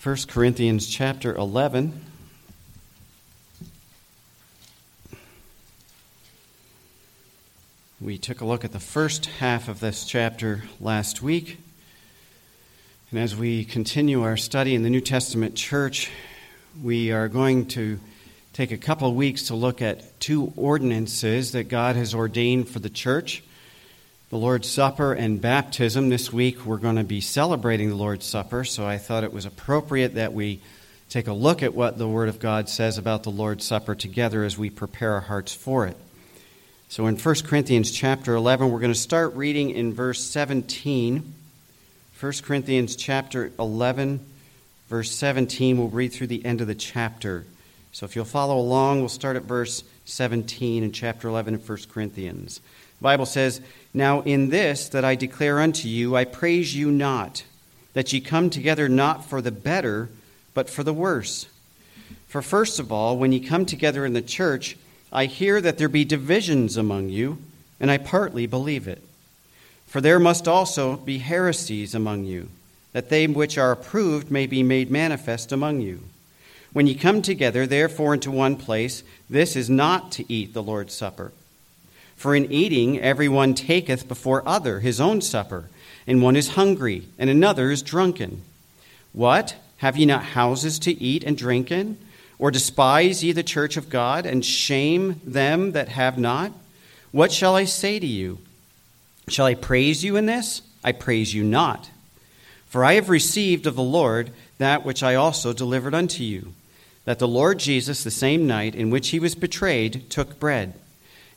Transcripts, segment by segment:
1 Corinthians chapter 11. We took a look at the first half of this chapter last week. And as we continue our study in the New Testament church, we are going to take a couple of weeks to look at two ordinances that God has ordained for the church the Lord's Supper and baptism. This week we're going to be celebrating the Lord's Supper, so I thought it was appropriate that we take a look at what the Word of God says about the Lord's Supper together as we prepare our hearts for it. So in 1 Corinthians chapter 11, we're going to start reading in verse 17. 1 Corinthians chapter 11, verse 17. We'll read through the end of the chapter. So if you'll follow along, we'll start at verse 17 in chapter 11 of 1 Corinthians. The Bible says, Now in this that I declare unto you, I praise you not, that ye come together not for the better, but for the worse. For first of all, when ye come together in the church, I hear that there be divisions among you, and I partly believe it. For there must also be heresies among you, that they which are approved may be made manifest among you. When ye come together, therefore, into one place, this is not to eat the Lord's Supper. For in eating, every one taketh before other his own supper, and one is hungry, and another is drunken. What? Have ye not houses to eat and drink in? Or despise ye the church of God, and shame them that have not? What shall I say to you? Shall I praise you in this? I praise you not. For I have received of the Lord that which I also delivered unto you, that the Lord Jesus, the same night in which he was betrayed, took bread.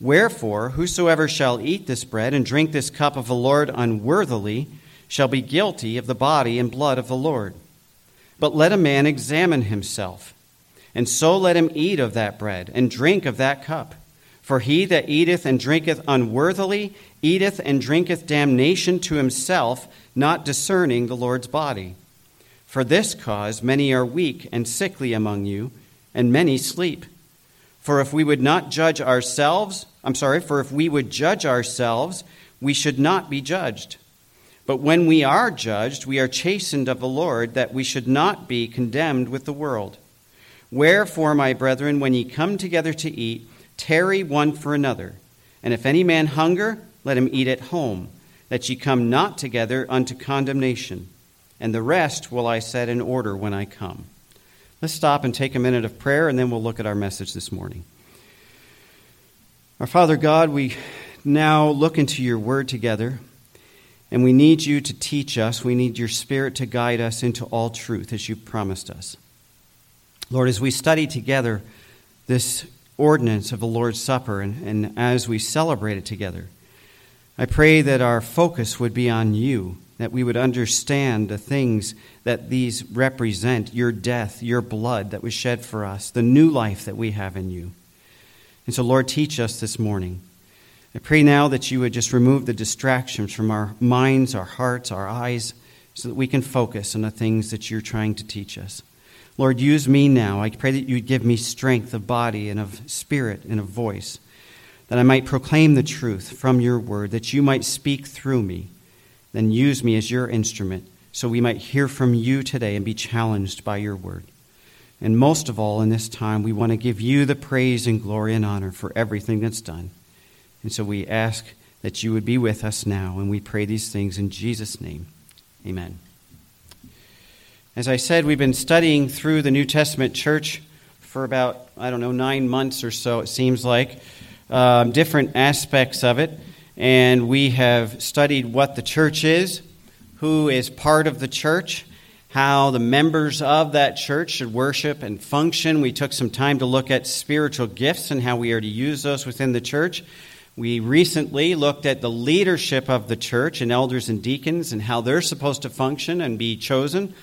Wherefore, whosoever shall eat this bread and drink this cup of the Lord unworthily shall be guilty of the body and blood of the Lord. But let a man examine himself, and so let him eat of that bread and drink of that cup. For he that eateth and drinketh unworthily eateth and drinketh damnation to himself, not discerning the Lord's body. For this cause many are weak and sickly among you, and many sleep. For if we would not judge ourselves, I'm sorry, for if we would judge ourselves, we should not be judged. But when we are judged, we are chastened of the Lord, that we should not be condemned with the world. Wherefore, my brethren, when ye come together to eat, tarry one for another. And if any man hunger, let him eat at home, that ye come not together unto condemnation. And the rest will I set in order when I come. Let's stop and take a minute of prayer, and then we'll look at our message this morning. Our Father God, we now look into your word together, and we need you to teach us. We need your Spirit to guide us into all truth as you promised us. Lord, as we study together this ordinance of the Lord's Supper and, and as we celebrate it together, I pray that our focus would be on you that we would understand the things that these represent your death, your blood that was shed for us, the new life that we have in you. And so, Lord, teach us this morning. I pray now that you would just remove the distractions from our minds, our hearts, our eyes, so that we can focus on the things that you're trying to teach us. Lord, use me now. I pray that you would give me strength of body and of spirit and of voice, that I might proclaim the truth from your word, that you might speak through me then use me as your instrument so we might hear from you today and be challenged by your word. And most of all, in this time, we want to give you the praise and glory and honor for everything that's done. And so we ask that you would be with us now, and we pray these things in Jesus' name. Amen. As I said, we've been studying through the New Testament church for about, I don't know, nine months or so, it seems like, um, different aspects of it and we have studied what the church is, who is part of the church, how the members of that church should worship and function. We took some time to look at spiritual gifts and how we are to use those within the church. We recently looked at the leadership of the church and elders and deacons and how they're supposed to function and be chosen.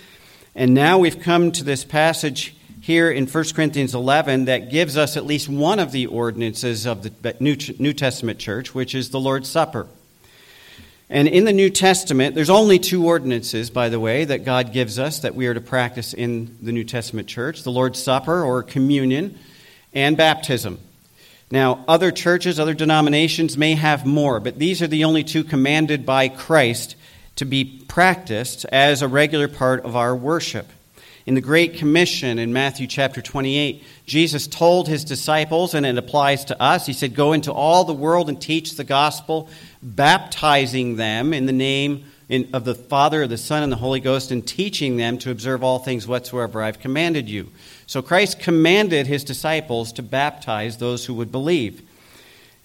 And now we've come to this passage here in 1 Corinthians 11 that gives us at least one of the ordinances of the New Testament church, which is the Lord's Supper. And in the New Testament, there's only two ordinances, by the way, that God gives us that we are to practice in the New Testament church the Lord's Supper or communion and baptism. Now, other churches, other denominations may have more, but these are the only two commanded by Christ to be practiced as a regular part of our worship. In the Great Commission in Matthew chapter 28, Jesus told his disciples, and it applies to us, he said, Go into all the world and teach the gospel, baptizing them in the name of the Father, the Son, and the Holy Ghost, and teaching them to observe all things whatsoever I've commanded you. So Christ commanded his disciples to baptize those who would believe.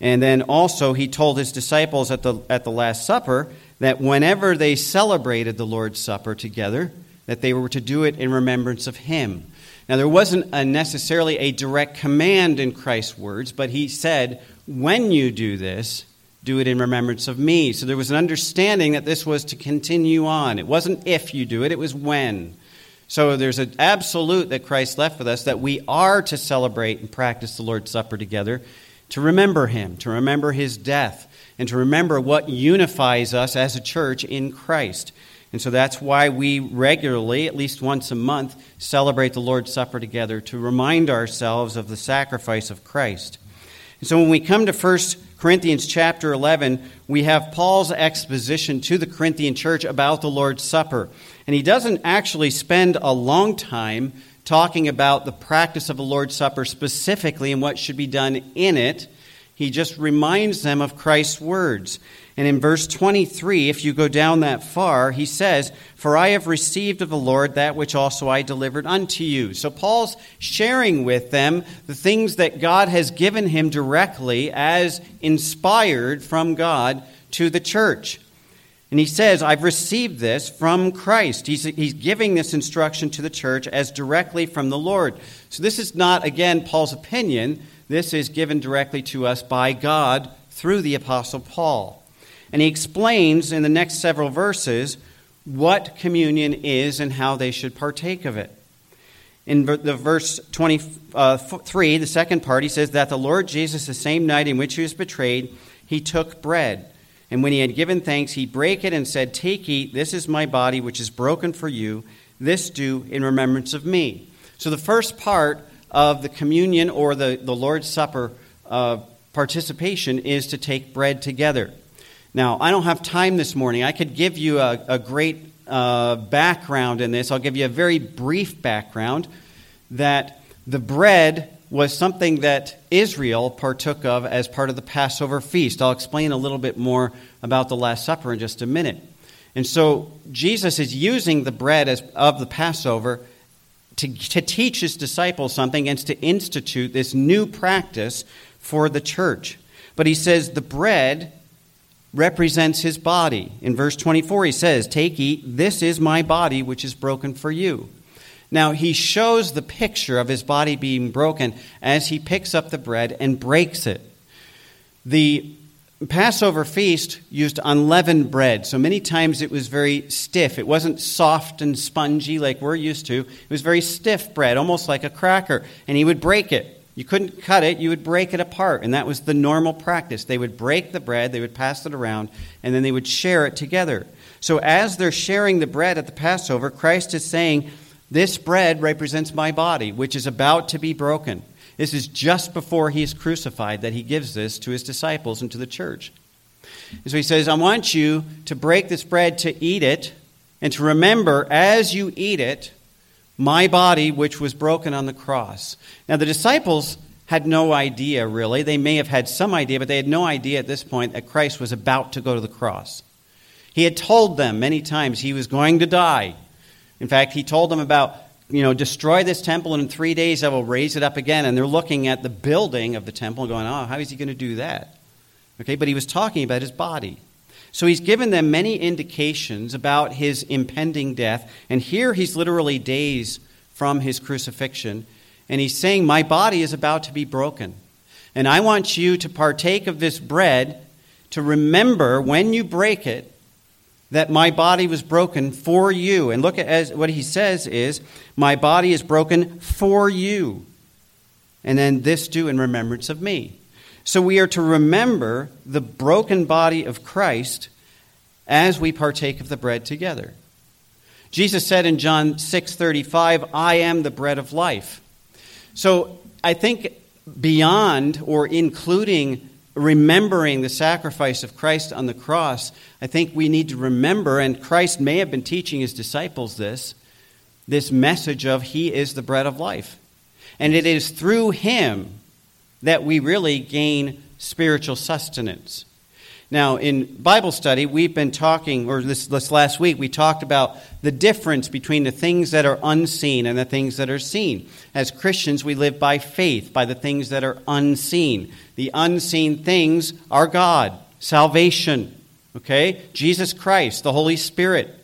And then also, he told his disciples at the, at the Last Supper that whenever they celebrated the Lord's Supper together, that they were to do it in remembrance of him. Now, there wasn't a necessarily a direct command in Christ's words, but he said, When you do this, do it in remembrance of me. So there was an understanding that this was to continue on. It wasn't if you do it, it was when. So there's an absolute that Christ left with us that we are to celebrate and practice the Lord's Supper together to remember him, to remember his death, and to remember what unifies us as a church in Christ. And so that's why we regularly, at least once a month, celebrate the Lord's Supper together to remind ourselves of the sacrifice of Christ. And so when we come to 1 Corinthians chapter 11, we have Paul's exposition to the Corinthian church about the Lord's Supper. And he doesn't actually spend a long time talking about the practice of the Lord's Supper specifically and what should be done in it. He just reminds them of Christ's words. And in verse 23, if you go down that far, he says, For I have received of the Lord that which also I delivered unto you. So Paul's sharing with them the things that God has given him directly as inspired from God to the church. And he says, I've received this from Christ. He's, he's giving this instruction to the church as directly from the Lord. So this is not, again, Paul's opinion. This is given directly to us by God through the Apostle Paul. And he explains in the next several verses what communion is and how they should partake of it. In the verse 23, the second part, he says that the Lord Jesus, the same night in which he was betrayed, he took bread. And when he had given thanks, he brake it and said, Take, eat, this is my body, which is broken for you. This do in remembrance of me. So the first part of the communion or the, the Lord's Supper uh, participation is to take bread together. Now, I don't have time this morning. I could give you a, a great uh, background in this. I'll give you a very brief background that the bread was something that Israel partook of as part of the Passover feast. I'll explain a little bit more about the Last Supper in just a minute. And so Jesus is using the bread as, of the Passover to, to teach his disciples something and to institute this new practice for the church. But he says the bread represents his body. In verse 24, he says, Take, eat, this is my body, which is broken for you. Now, he shows the picture of his body being broken as he picks up the bread and breaks it. The Passover feast used unleavened bread, so many times it was very stiff. It wasn't soft and spongy like we're used to. It was very stiff bread, almost like a cracker, and he would break it. You couldn't cut it, you would break it apart. And that was the normal practice. They would break the bread, they would pass it around, and then they would share it together. So as they're sharing the bread at the Passover, Christ is saying, This bread represents my body, which is about to be broken. This is just before he is crucified that he gives this to his disciples and to the church. And so he says, I want you to break this bread to eat it, and to remember as you eat it my body, which was broken on the cross. Now, the disciples had no idea, really. They may have had some idea, but they had no idea at this point that Christ was about to go to the cross. He had told them many times he was going to die. In fact, he told them about, you know, destroy this temple, and in three days I will raise it up again. And they're looking at the building of the temple going, oh, how is he going to do that? Okay, but he was talking about his body. So he's given them many indications about his impending death. And here he's literally days from his crucifixion. And he's saying, My body is about to be broken. And I want you to partake of this bread to remember when you break it that my body was broken for you. And look at as, what he says is, My body is broken for you. And then this do in remembrance of me. So we are to remember the broken body of Christ as we partake of the bread together. Jesus said in John 6:35, "I am the bread of life." So I think beyond or including remembering the sacrifice of Christ on the cross, I think we need to remember, and Christ may have been teaching his disciples this, this message of He is the bread of life. And it is through Him that we really gain spiritual sustenance. Now, in Bible study, we've been talking, or this, this last week, we talked about the difference between the things that are unseen and the things that are seen. As Christians, we live by faith, by the things that are unseen. The unseen things are God, salvation, okay? Jesus Christ, the Holy Spirit,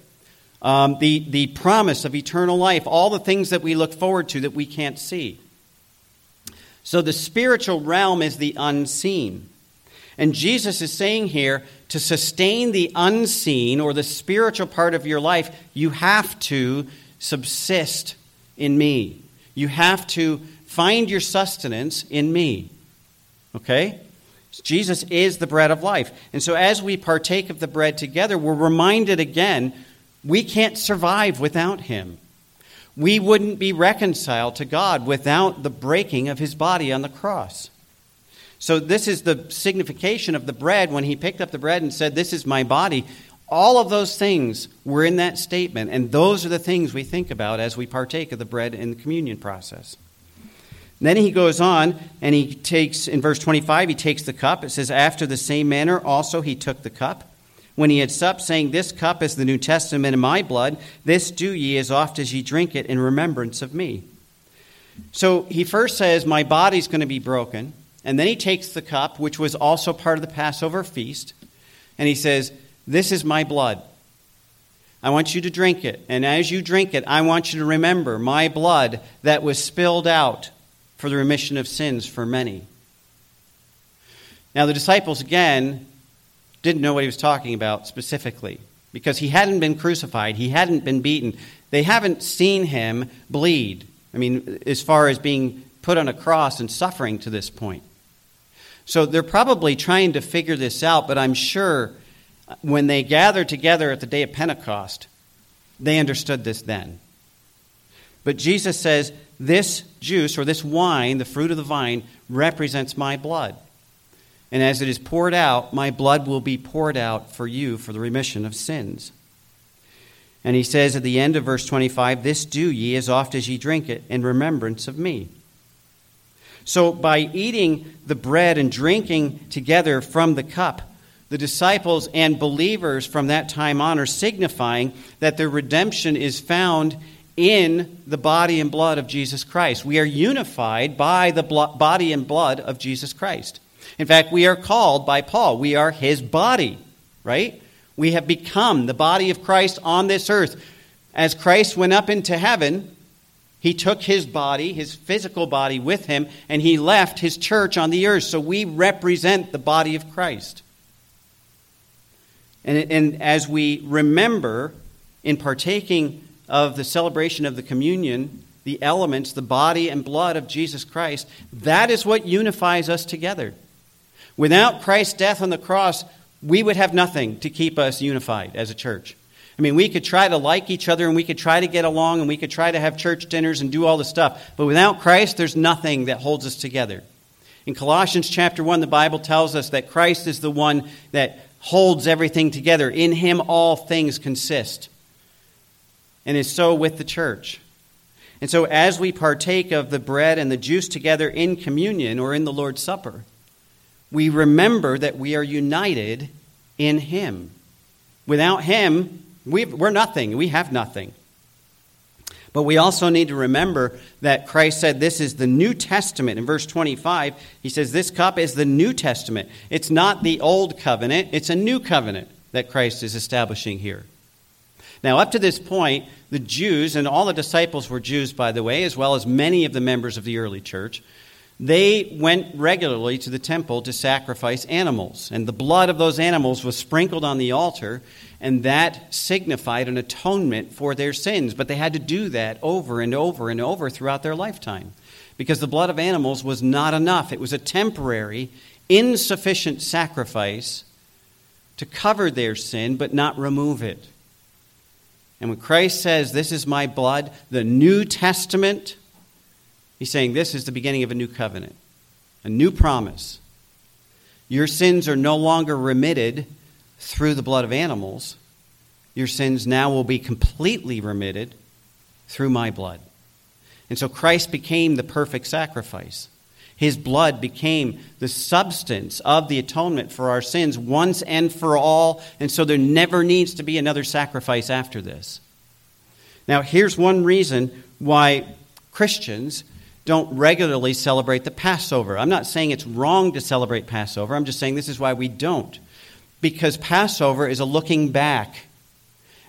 um, the, the promise of eternal life, all the things that we look forward to that we can't see. So the spiritual realm is the unseen. And Jesus is saying here to sustain the unseen or the spiritual part of your life, you have to subsist in me. You have to find your sustenance in me. Okay? Jesus is the bread of life. And so as we partake of the bread together, we're reminded again we can't survive without him. We wouldn't be reconciled to God without the breaking of his body on the cross. So, this is the signification of the bread when he picked up the bread and said, This is my body. All of those things were in that statement, and those are the things we think about as we partake of the bread in the communion process. And then he goes on and he takes, in verse 25, he takes the cup. It says, After the same manner also he took the cup. When he had supped, saying, This cup is the New Testament in my blood, this do ye as oft as ye drink it in remembrance of me. So he first says, My body's going to be broken. And then he takes the cup, which was also part of the Passover feast, and he says, This is my blood. I want you to drink it. And as you drink it, I want you to remember my blood that was spilled out for the remission of sins for many. Now, the disciples, again, didn't know what he was talking about specifically because he hadn't been crucified, he hadn't been beaten. They haven't seen him bleed. I mean, as far as being put on a cross and suffering to this point. So they're probably trying to figure this out, but I'm sure when they gathered together at the day of Pentecost, they understood this then. But Jesus says, This juice or this wine, the fruit of the vine, represents my blood. And as it is poured out, my blood will be poured out for you for the remission of sins. And he says at the end of verse 25, This do ye as oft as ye drink it in remembrance of me. So, by eating the bread and drinking together from the cup, the disciples and believers from that time on are signifying that their redemption is found in the body and blood of Jesus Christ. We are unified by the body and blood of Jesus Christ. In fact, we are called by Paul, we are his body, right? We have become the body of Christ on this earth. As Christ went up into heaven, he took his body, his physical body, with him, and he left his church on the earth. So we represent the body of Christ. And, and as we remember in partaking of the celebration of the communion, the elements, the body and blood of Jesus Christ, that is what unifies us together. Without Christ's death on the cross, we would have nothing to keep us unified as a church. I mean, we could try to like each other and we could try to get along and we could try to have church dinners and do all the stuff. But without Christ, there's nothing that holds us together. In Colossians chapter 1, the Bible tells us that Christ is the one that holds everything together. In him, all things consist. And is so with the church. And so, as we partake of the bread and the juice together in communion or in the Lord's Supper, we remember that we are united in him. Without him, we we're nothing. We have nothing. But we also need to remember that Christ said this is the New Testament. In verse 25, he says this cup is the New Testament. It's not the old covenant, it's a new covenant that Christ is establishing here. Now, up to this point, the Jews, and all the disciples were Jews, by the way, as well as many of the members of the early church, they went regularly to the temple to sacrifice animals, and the blood of those animals was sprinkled on the altar, and that signified an atonement for their sins. But they had to do that over and over and over throughout their lifetime because the blood of animals was not enough. It was a temporary, insufficient sacrifice to cover their sin but not remove it. And when Christ says, This is my blood, the New Testament, he's saying this is the beginning of a new covenant, a new promise. Your sins are no longer remitted through the blood of animals. Your sins now will be completely remitted through my blood. And so Christ became the perfect sacrifice. His blood became the substance of the atonement for our sins once and for all, and so there never needs to be another sacrifice after this. Now, here's one reason why Christians don't regularly celebrate the Passover. I'm not saying it's wrong to celebrate Passover, I'm just saying this is why we don't. Because Passover is a looking back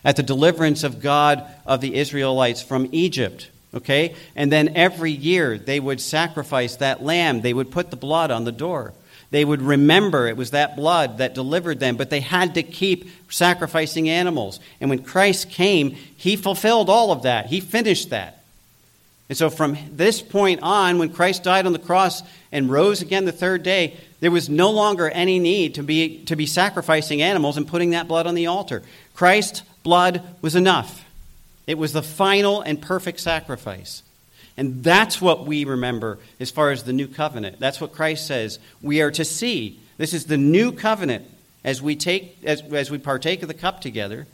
at the deliverance of God of the Israelites from Egypt. Okay? And then every year they would sacrifice that lamb. They would put the blood on the door. They would remember it was that blood that delivered them, but they had to keep sacrificing animals. And when Christ came, he fulfilled all of that. He finished that. And so from this point on, when Christ died on the cross and rose again the third day, there was no longer any need to be, to be sacrificing animals and putting that blood on the altar. Christ's blood was enough. It was the final and perfect sacrifice. And that's what we remember as far as the new covenant. That's what Christ says we are to see. This is the new covenant as we take as, as we partake of the cup together.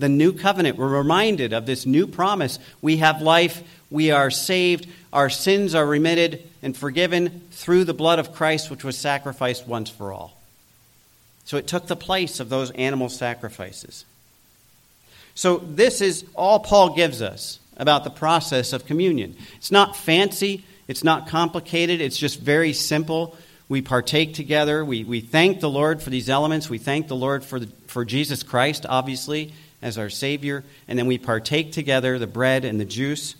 The new covenant. We're reminded of this new promise. We have life, we are saved, our sins are remitted and forgiven through the blood of Christ, which was sacrificed once for all. So it took the place of those animal sacrifices. So, this is all Paul gives us about the process of communion. It's not fancy, it's not complicated, it's just very simple. We partake together, we, we thank the Lord for these elements, we thank the Lord for, the, for Jesus Christ, obviously, as our Savior, and then we partake together the bread and the juice.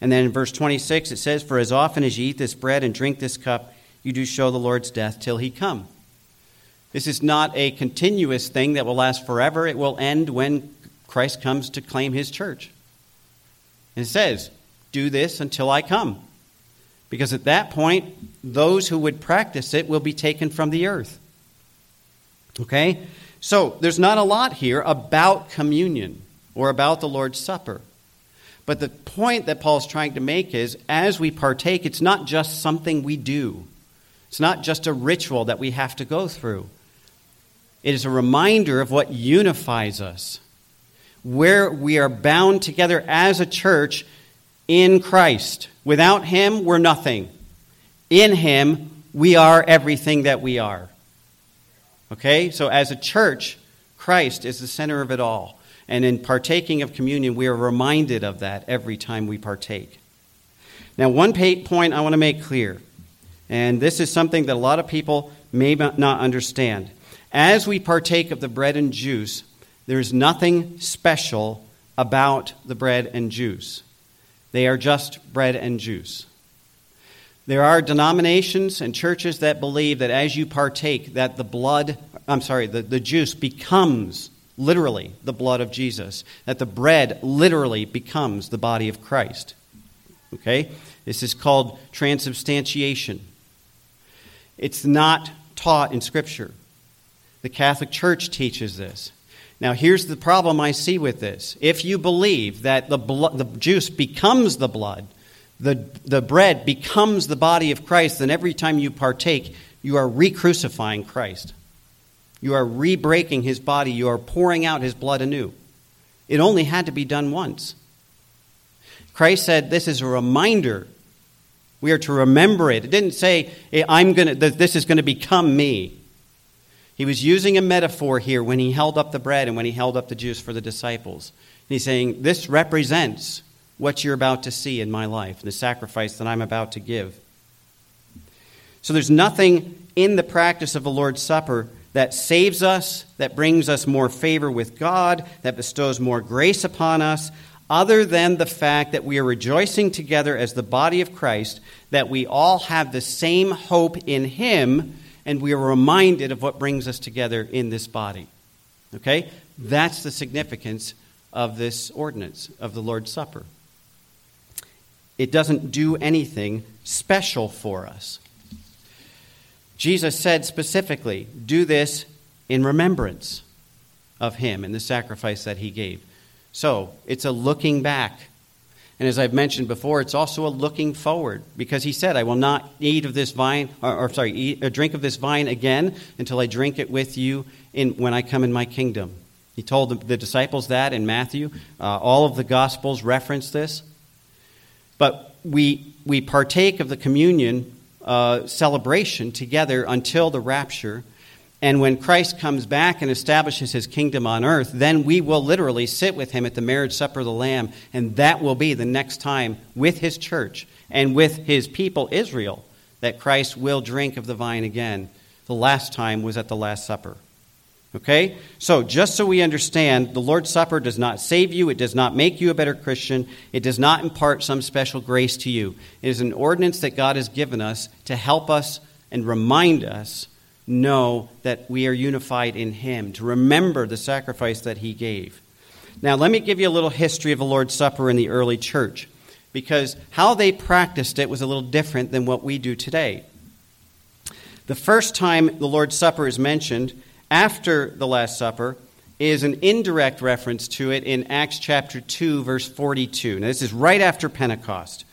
And then in verse 26, it says, For as often as you eat this bread and drink this cup, you do show the Lord's death till he come. This is not a continuous thing that will last forever. It will end when Christ comes to claim his church. And it says, Do this until I come. Because at that point, those who would practice it will be taken from the earth. Okay? So there's not a lot here about communion or about the Lord's Supper. But the point that Paul's trying to make is as we partake, it's not just something we do, it's not just a ritual that we have to go through. It is a reminder of what unifies us where we are bound together as a church in Christ. Without Him, we're nothing. In Him, we are everything that we are. Okay? So, as a church, Christ is the center of it all. And in partaking of communion, we are reminded of that every time we partake. Now, one point I want to make clear, and this is something that a lot of people may not understand. As we partake of the bread and juice, there's nothing special about the bread and juice. They are just bread and juice. There are denominations and churches that believe that as you partake, that the blood, I'm sorry, the, the juice becomes literally the blood of Jesus, that the bread literally becomes the body of Christ. Okay? This is called transubstantiation. It's not taught in Scripture. The Catholic Church teaches this. Now, here's the problem I see with this. If you believe that the, the juice becomes the blood, the, the bread becomes the body of Christ, then every time you partake, you are re crucifying Christ. You are re breaking his body. You are pouring out his blood anew. It only had to be done once. Christ said, This is a reminder. We are to remember it. It didn't say, I'm gonna, this is going to become me. He was using a metaphor here when he held up the bread and when he held up the juice for the disciples. He's saying, This represents what you're about to see in my life, the sacrifice that I'm about to give. So there's nothing in the practice of the Lord's Supper that saves us, that brings us more favor with God, that bestows more grace upon us, other than the fact that we are rejoicing together as the body of Christ, that we all have the same hope in Him, and we are reminded of what brings us together in this body. Okay? That's the significance of this ordinance of the Lord's Supper. It doesn't do anything special for us. Jesus said specifically, Do this in remembrance of Him and the sacrifice that He gave. So it's a looking back. And as I've mentioned before, it's also a looking forward because he said, I will not eat of this vine, or, or sorry, eat, or drink of this vine again until I drink it with you in, when I come in my kingdom. He told the, the disciples that in Matthew. Uh, all of the Gospels reference this. But we, we partake of the communion uh, celebration together until the rapture and when Christ comes back and establishes his kingdom on earth, then we will literally sit with him at the marriage supper of the Lamb, and that will be the next time with his church and with his people, Israel, that Christ will drink of the vine again. The last time was at the Last Supper. Okay? So, just so we understand, the Lord's Supper does not save you. It does not make you a better Christian. It does not impart some special grace to you. It is an ordinance that God has given us to help us and remind us know that we are unified in Him, to remember the sacrifice that He gave. Now, let me give you a little history of the Lord's Supper in the early church, because how they practiced it was a little different than what we do today. The first time the Lord's Supper is mentioned after the Last Supper is an indirect reference to it in Acts chapter 2, verse 42. Now, this is right after Pentecost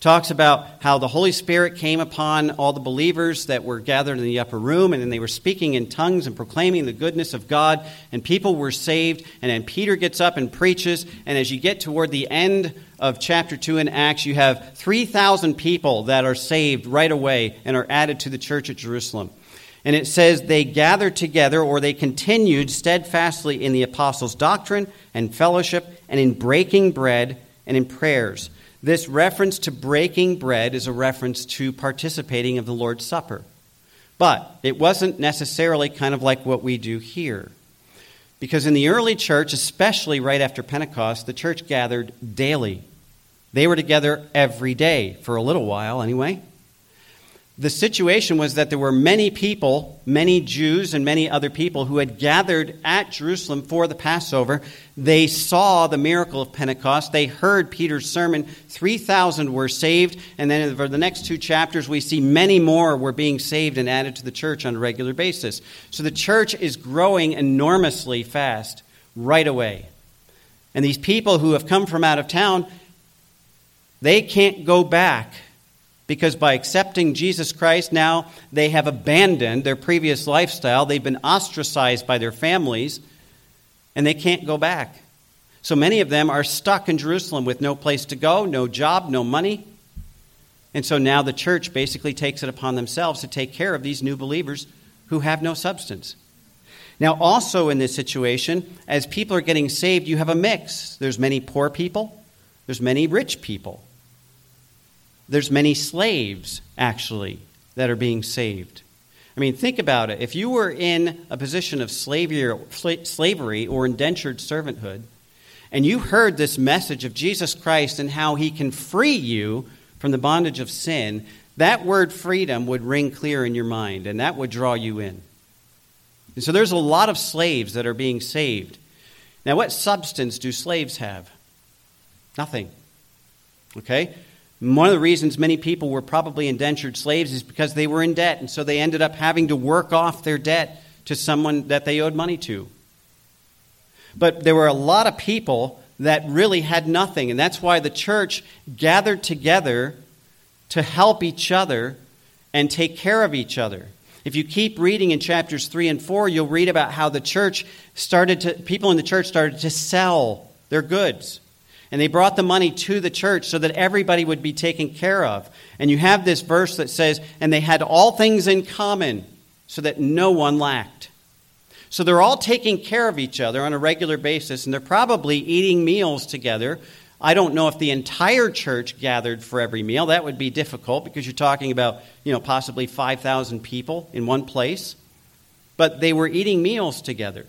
talks about how the Holy Spirit came upon all the believers that were gathered in the upper room, and then they were speaking in tongues and proclaiming the goodness of God, and people were saved. And then Peter gets up and preaches, and as you get toward the end of chapter 2 in Acts, you have 3,000 people that are saved right away and are added to the church at Jerusalem. And it says they gathered together, or they continued steadfastly in the apostles' doctrine and fellowship, and in breaking bread and in prayers. This reference to breaking bread is a reference to participating of the Lord's Supper. But it wasn't necessarily kind of like what we do here. Because in the early church, especially right after Pentecost, the church gathered daily. They were together every day, for a little while anyway the situation was that there were many people, many Jews and many other people who had gathered at Jerusalem for the Passover. They saw the miracle of Pentecost. They heard Peter's sermon. 3,000 were saved. And then for the next two chapters, we see many more were being saved and added to the church on a regular basis. So the church is growing enormously fast right away. And these people who have come from out of town, they can't go back because by accepting Jesus Christ, now they have abandoned their previous lifestyle. They've been ostracized by their families, and they can't go back. So many of them are stuck in Jerusalem with no place to go, no job, no money. And so now the church basically takes it upon themselves to take care of these new believers who have no substance. Now, also in this situation, as people are getting saved, you have a mix. There's many poor people, there's many rich people there's many slaves, actually, that are being saved. I mean, think about it. If you were in a position of slavery or indentured servanthood, and you heard this message of Jesus Christ and how he can free you from the bondage of sin, that word freedom would ring clear in your mind, and that would draw you in. And so there's a lot of slaves that are being saved. Now, what substance do slaves have? Nothing. Okay? One of the reasons many people were probably indentured slaves is because they were in debt, and so they ended up having to work off their debt to someone that they owed money to. But there were a lot of people that really had nothing, and that's why the church gathered together to help each other and take care of each other. If you keep reading in chapters 3 and 4, you'll read about how the church started to, people in the church started to sell their goods. And they brought the money to the church so that everybody would be taken care of. And you have this verse that says, and they had all things in common so that no one lacked. So they're all taking care of each other on a regular basis, and they're probably eating meals together. I don't know if the entire church gathered for every meal. That would be difficult because you're talking about, you know, possibly 5,000 people in one place. But they were eating meals together.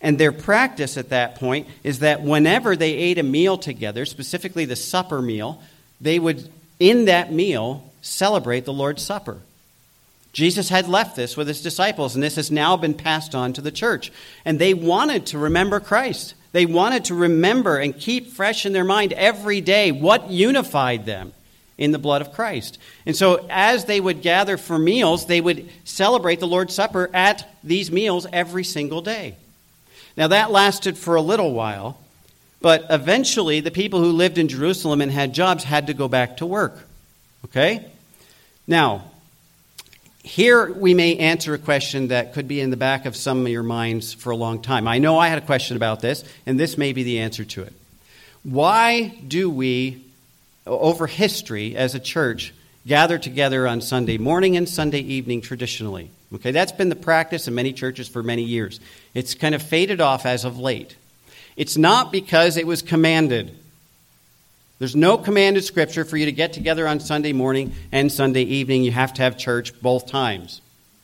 And their practice at that point is that whenever they ate a meal together, specifically the supper meal, they would, in that meal, celebrate the Lord's Supper. Jesus had left this with his disciples, and this has now been passed on to the church. And they wanted to remember Christ. They wanted to remember and keep fresh in their mind every day what unified them in the blood of Christ. And so, as they would gather for meals, they would celebrate the Lord's Supper at these meals every single day. Now, that lasted for a little while, but eventually the people who lived in Jerusalem and had jobs had to go back to work. Okay? Now, here we may answer a question that could be in the back of some of your minds for a long time. I know I had a question about this, and this may be the answer to it. Why do we, over history as a church, gather together on Sunday morning and Sunday evening traditionally? Okay, that's been the practice in many churches for many years. It's kind of faded off as of late. It's not because it was commanded. There's no commanded scripture for you to get together on Sunday morning and Sunday evening. You have to have church both times.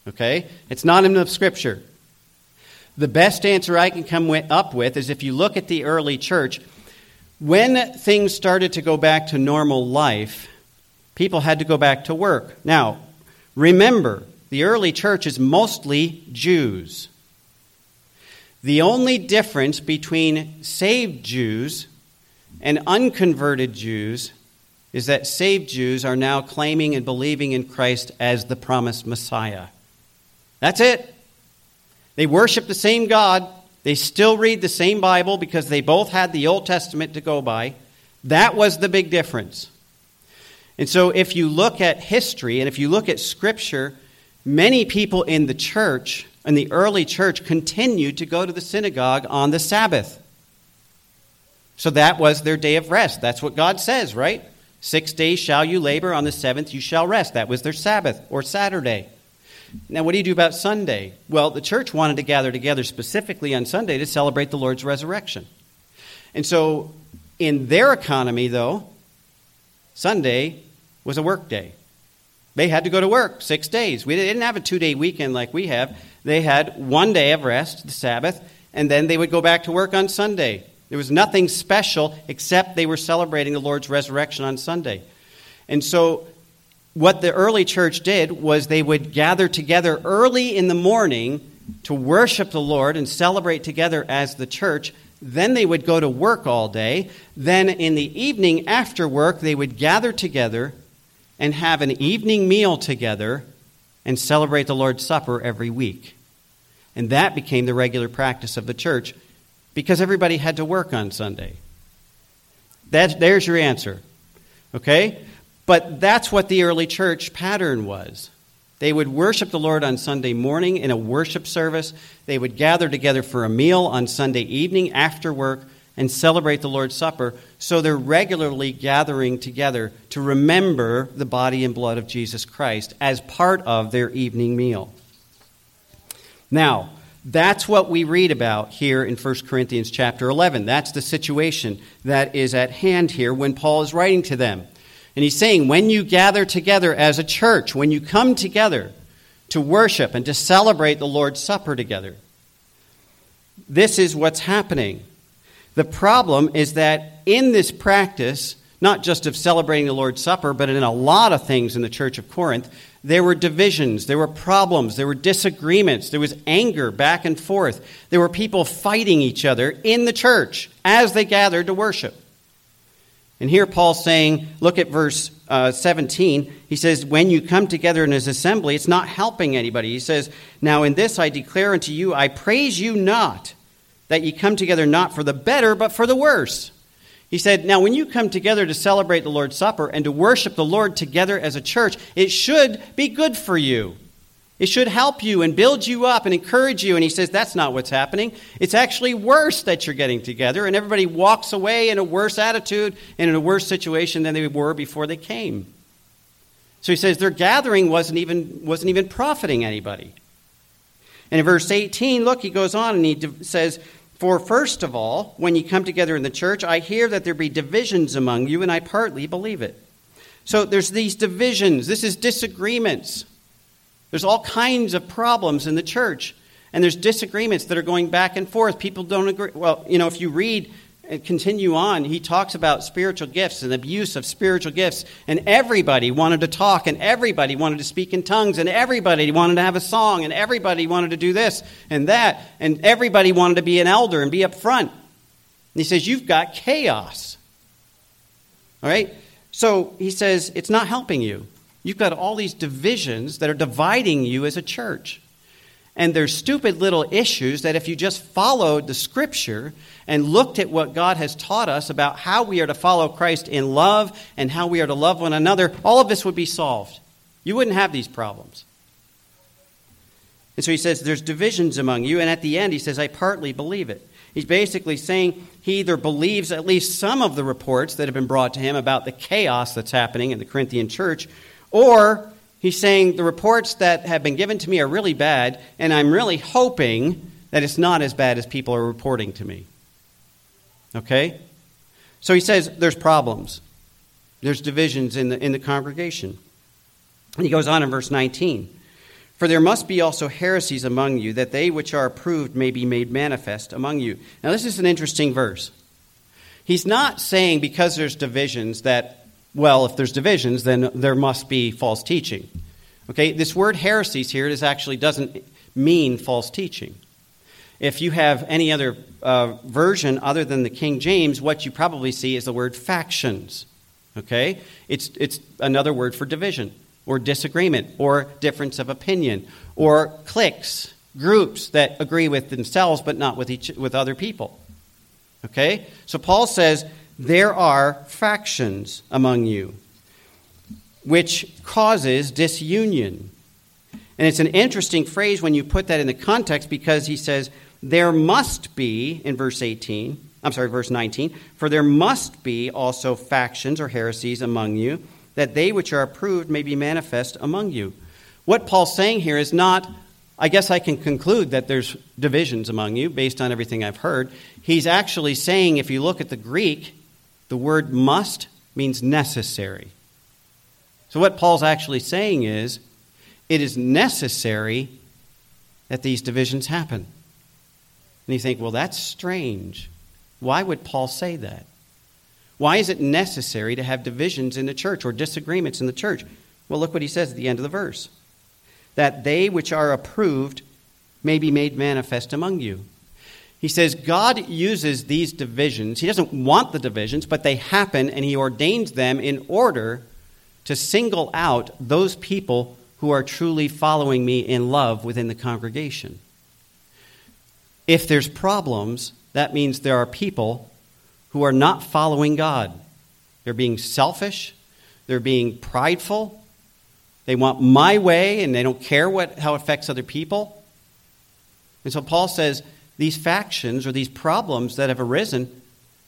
Okay? It's not in the scripture. The best answer I can come up with is if you look at the early church, when things started to go back to normal life, people had to go back to work. Now, remember, the early church is mostly Jews. The only difference between saved Jews and unconverted Jews is that saved Jews are now claiming and believing in Christ as the promised Messiah. That's it. They worship the same God. They still read the same Bible because they both had the Old Testament to go by. That was the big difference. And so, if you look at history and if you look at Scripture, Many people in the church, in the early church, continued to go to the synagogue on the Sabbath. So that was their day of rest. That's what God says, right? Six days shall you labor, on the seventh you shall rest. That was their Sabbath or Saturday. Now, what do you do about Sunday? Well, the church wanted to gather together specifically on Sunday to celebrate the Lord's resurrection. And so, in their economy, though, Sunday was a work day. They had to go to work six days. We didn't have a two day weekend like we have. They had one day of rest, the Sabbath, and then they would go back to work on Sunday. There was nothing special except they were celebrating the Lord's resurrection on Sunday. And so, what the early church did was they would gather together early in the morning to worship the Lord and celebrate together as the church. Then they would go to work all day. Then in the evening after work, they would gather together and have an evening meal together and celebrate the Lord's Supper every week. And that became the regular practice of the church because everybody had to work on Sunday. That, there's your answer. Okay? But that's what the early church pattern was. They would worship the Lord on Sunday morning in a worship service. They would gather together for a meal on Sunday evening after work and celebrate the Lord's Supper. So they're regularly gathering together to remember the body and blood of Jesus Christ as part of their evening meal. Now, that's what we read about here in 1 Corinthians chapter 11. That's the situation that is at hand here when Paul is writing to them. And he's saying, when you gather together as a church, when you come together to worship and to celebrate the Lord's Supper together, this is what's happening. The problem is that in this practice, not just of celebrating the Lord's Supper, but in a lot of things in the church of Corinth, there were divisions, there were problems, there were disagreements, there was anger back and forth. There were people fighting each other in the church as they gathered to worship. And here Paul's saying, look at verse uh, 17. He says, When you come together in his assembly, it's not helping anybody. He says, Now in this I declare unto you, I praise you not that ye come together not for the better, but for the worse. He said, Now, when you come together to celebrate the Lord's Supper and to worship the Lord together as a church, it should be good for you. It should help you and build you up and encourage you. And he says, That's not what's happening. It's actually worse that you're getting together, and everybody walks away in a worse attitude and in a worse situation than they were before they came. So he says their gathering wasn't even, wasn't even profiting anybody. And in verse 18, look, he goes on and he says, for first of all, when you come together in the church, I hear that there be divisions among you, and I partly believe it. So there's these divisions. This is disagreements. There's all kinds of problems in the church. And there's disagreements that are going back and forth. People don't agree. Well, you know, if you read and continue on, he talks about spiritual gifts and abuse of spiritual gifts. And everybody wanted to talk, and everybody wanted to speak in tongues, and everybody wanted to have a song, and everybody wanted to do this and that, and everybody wanted to be an elder and be up front. And he says, You've got chaos. All right? So he says, It's not helping you. You've got all these divisions that are dividing you as a church. And there's stupid little issues that if you just followed the scripture and looked at what God has taught us about how we are to follow Christ in love and how we are to love one another, all of this would be solved. You wouldn't have these problems. And so he says, There's divisions among you. And at the end, he says, I partly believe it. He's basically saying he either believes at least some of the reports that have been brought to him about the chaos that's happening in the Corinthian church, or he's saying the reports that have been given to me are really bad, and I'm really hoping that it's not as bad as people are reporting to me. Okay? So he says there's problems, there's divisions in the, in the congregation. And he goes on in verse 19. For there must be also heresies among you, that they which are approved may be made manifest among you. Now, this is an interesting verse. He's not saying because there's divisions that well, if there's divisions, then there must be false teaching. Okay, this word heresies here is actually doesn't mean false teaching. If you have any other uh, version other than the King James, what you probably see is the word factions. Okay, it's it's another word for division or disagreement or difference of opinion or cliques, groups that agree with themselves but not with each with other people. Okay, so Paul says there are factions among you, which causes disunion. And it's an interesting phrase when you put that in the context because he says, There must be, in verse 18, I'm sorry, verse 19, for there must be also factions or heresies among you, that they which are approved may be manifest among you. What Paul's saying here is not, I guess I can conclude that there's divisions among you based on everything I've heard. He's actually saying, if you look at the Greek, the word must means necessary. So, what Paul's actually saying is it is necessary that these divisions happen. And you think, well, that's strange. Why would Paul say that? Why is it necessary to have divisions in the church or disagreements in the church? Well, look what he says at the end of the verse that they which are approved may be made manifest among you. He says God uses these divisions. He doesn't want the divisions, but they happen, and He ordains them in order to single out those people who are truly following me in love within the congregation. If there's problems, that means there are people who are not following God. They're being selfish, they're being prideful, they want my way, and they don't care what, how it affects other people. And so Paul says, these factions or these problems that have arisen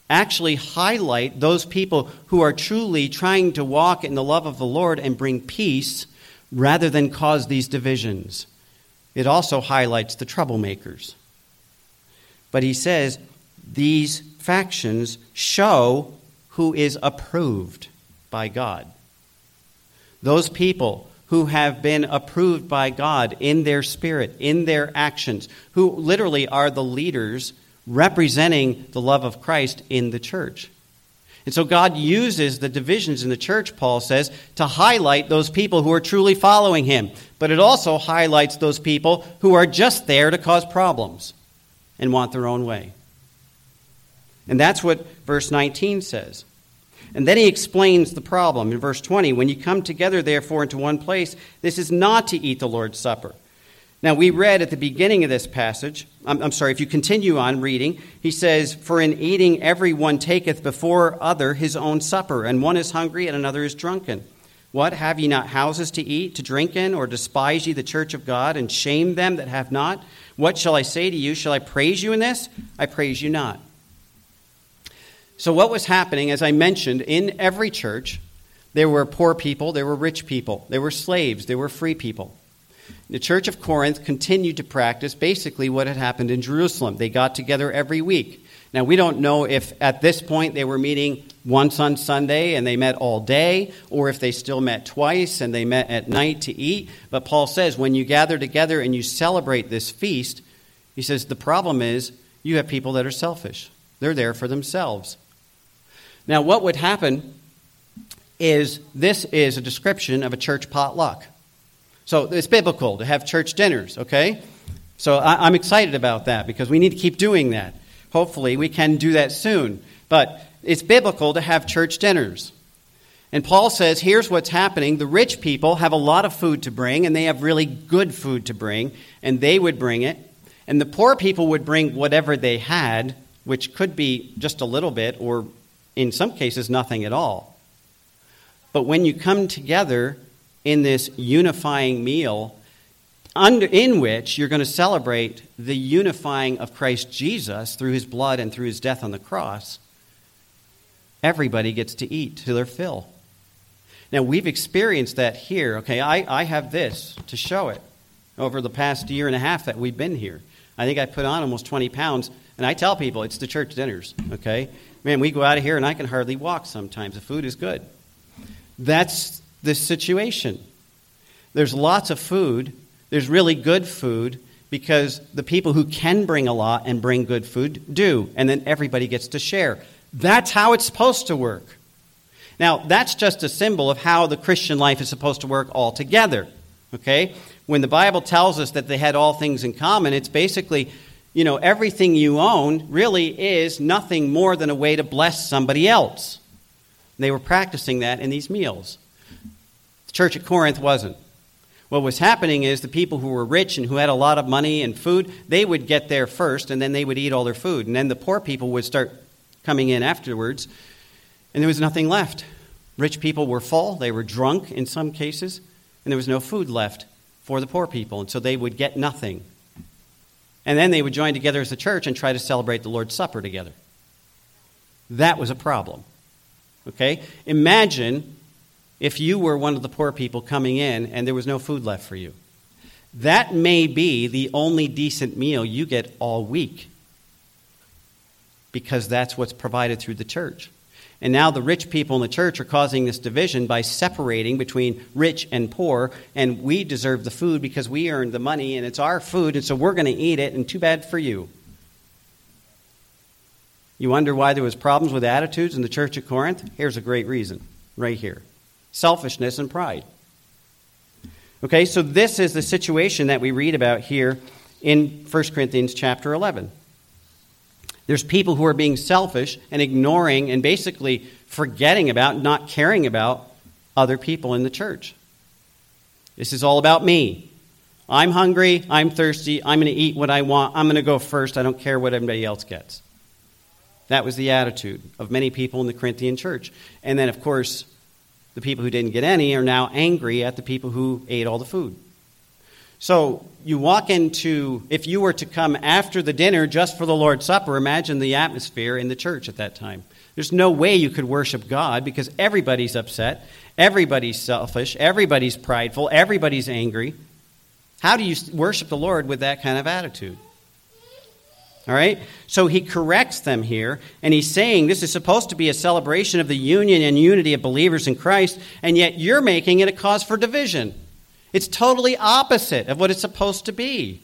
actually highlight those people who are truly trying to walk in the love of the Lord and bring peace rather than cause these divisions. It also highlights the troublemakers. But he says these factions show who is approved by God. Those people who have been approved by God in their spirit, in their actions, who literally are the leaders representing the love of Christ in the church. And so God uses the divisions in the church, Paul says, to highlight those people who are truly following him. But it also highlights those people who are just there to cause problems and want their own way. And that's what verse 19 says. And then he explains the problem in verse 20. When you come together, therefore, into one place, this is not to eat the Lord's Supper. Now, we read at the beginning of this passage, I'm, I'm, sorry, if you continue on reading, he says, For in eating every one taketh before other his own supper, and one is hungry and another is drunken. What, have ye not houses to eat, to drink in, or despise ye the church of God, and shame them that have not? What shall I say to you? Shall I praise you in this? I praise you not. So, what was happening, as I mentioned, in every church, there were poor people, there were rich people, there were slaves, there were free people. The church of Corinth continued to practice basically what had happened in Jerusalem. They got together every week. Now, we don't know if at this point they were meeting once on Sunday and they met all day, or if they still met twice and they met at night to eat. But Paul says when you gather together and you celebrate this feast, He says the problem is you have people that are selfish, they're there for themselves. Now, what would happen is this is a description of a church potluck. So it's biblical to have church dinners, okay? So I, am excited about that because we need to keep doing that. Hopefully, we can do that soon. But it's biblical to have church dinners. And Paul says here's what's happening. The rich people have a lot of food to bring, and they have really good food to bring, and they would bring it. And the poor people would bring whatever they had, which could be just a little bit, or in some cases, nothing at all. But when you come together in this unifying meal, under, in which you're going to celebrate the unifying of Christ Jesus through his blood and through his death on the cross, everybody gets to eat to their fill. Now, we've experienced that here. Okay, I, I have this to show it over the past year and a half that we've been here. I think I put on almost 20 pounds, and I tell people it's the church dinners, okay? Man, we go out of here and I can hardly walk sometimes. The food is good. That's the situation. There's lots of food, there's really good food because the people who can bring a lot and bring good food do, and then everybody gets to share. That's how it's supposed to work. Now, that's just a symbol of how the Christian life is supposed to work altogether. Okay? When the Bible tells us that they had all things in common, it's basically, you know, everything you own really is nothing more than a way to bless somebody else. They were practicing that in these meals. The church at Corinth wasn't. What was happening is the people who were rich and who had a lot of money and food, they would get there first and then they would eat all their food. And then the poor people would start coming in afterwards and there was nothing left. Rich people were full, they were drunk in some cases, and there was no food left for the poor people, and so they would get nothing. And then they would join together as a church and try to celebrate the Lord's Supper together. That was a problem. Okay? Imagine if you were one of the poor people coming in and there was no food left for you. That may be the only decent meal you get all week because that's what's provided through the church. And now the rich people in the church are causing this division by separating between rich and poor. And we deserve the food because we earned the money and it's our food, and so we're going to eat it, and too bad for you. You wonder why there was problems with attitudes in the church at Corinth? Here's a great reason, right here. Selfishness and pride. Okay, so this is the situation that we read about here in 1 Corinthians chapter 11. There's people who are being selfish and ignoring and basically forgetting about, not caring about other people in the church. This is all about me. I'm hungry. I'm thirsty. I'm going to eat what I want. I'm going to go first. I don't care what everybody else gets. That was the attitude of many people in the Corinthian church. And then, of course, the people who didn't get any are now angry at the people who ate all the food. So you walk into, if you were to come after the dinner just for the Lord's Supper, imagine the atmosphere in the church at that time. There's no way you could worship God because everybody's upset, everybody's selfish, everybody's prideful, everybody's angry. How do you worship the Lord with that kind of attitude? All right? So he corrects them here, and he's saying this is supposed to be a celebration of the union and unity of believers in Christ, and yet you're making it a cause for division. It's totally opposite of what it's supposed to be.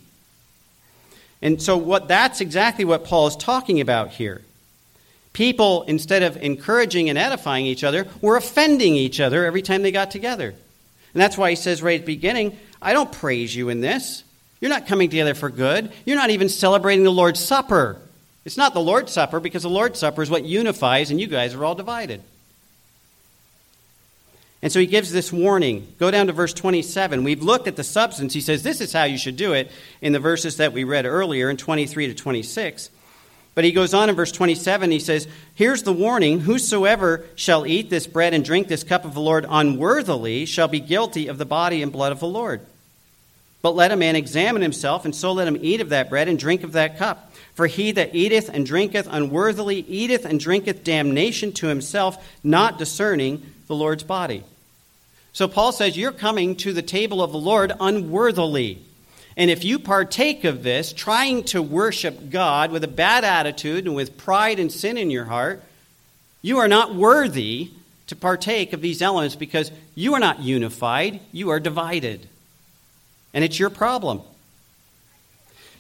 And so what that's exactly what Paul is talking about here. People, instead of encouraging and edifying each other, were offending each other every time they got together. And that's why he says right at the beginning, I don't praise you in this. You're not coming together for good. You're not even celebrating the Lord's Supper. It's not the Lord's Supper because the Lord's Supper is what unifies, and you guys are all divided. And so he gives this warning. Go down to verse 27. We've looked at the substance. He says, This is how you should do it in the verses that we read earlier in 23 to 26. But he goes on in verse 27. He says, Here's the warning Whosoever shall eat this bread and drink this cup of the Lord unworthily shall be guilty of the body and blood of the Lord. But let a man examine himself, and so let him eat of that bread and drink of that cup. For he that eateth and drinketh unworthily eateth and drinketh damnation to himself, not discerning the Lord's body. So Paul says, You're coming to the table of the Lord unworthily. And if you partake of this, trying to worship God with a bad attitude and with pride and sin in your heart, you are not worthy to partake of these elements because you are not unified, you are divided. And it's your problem.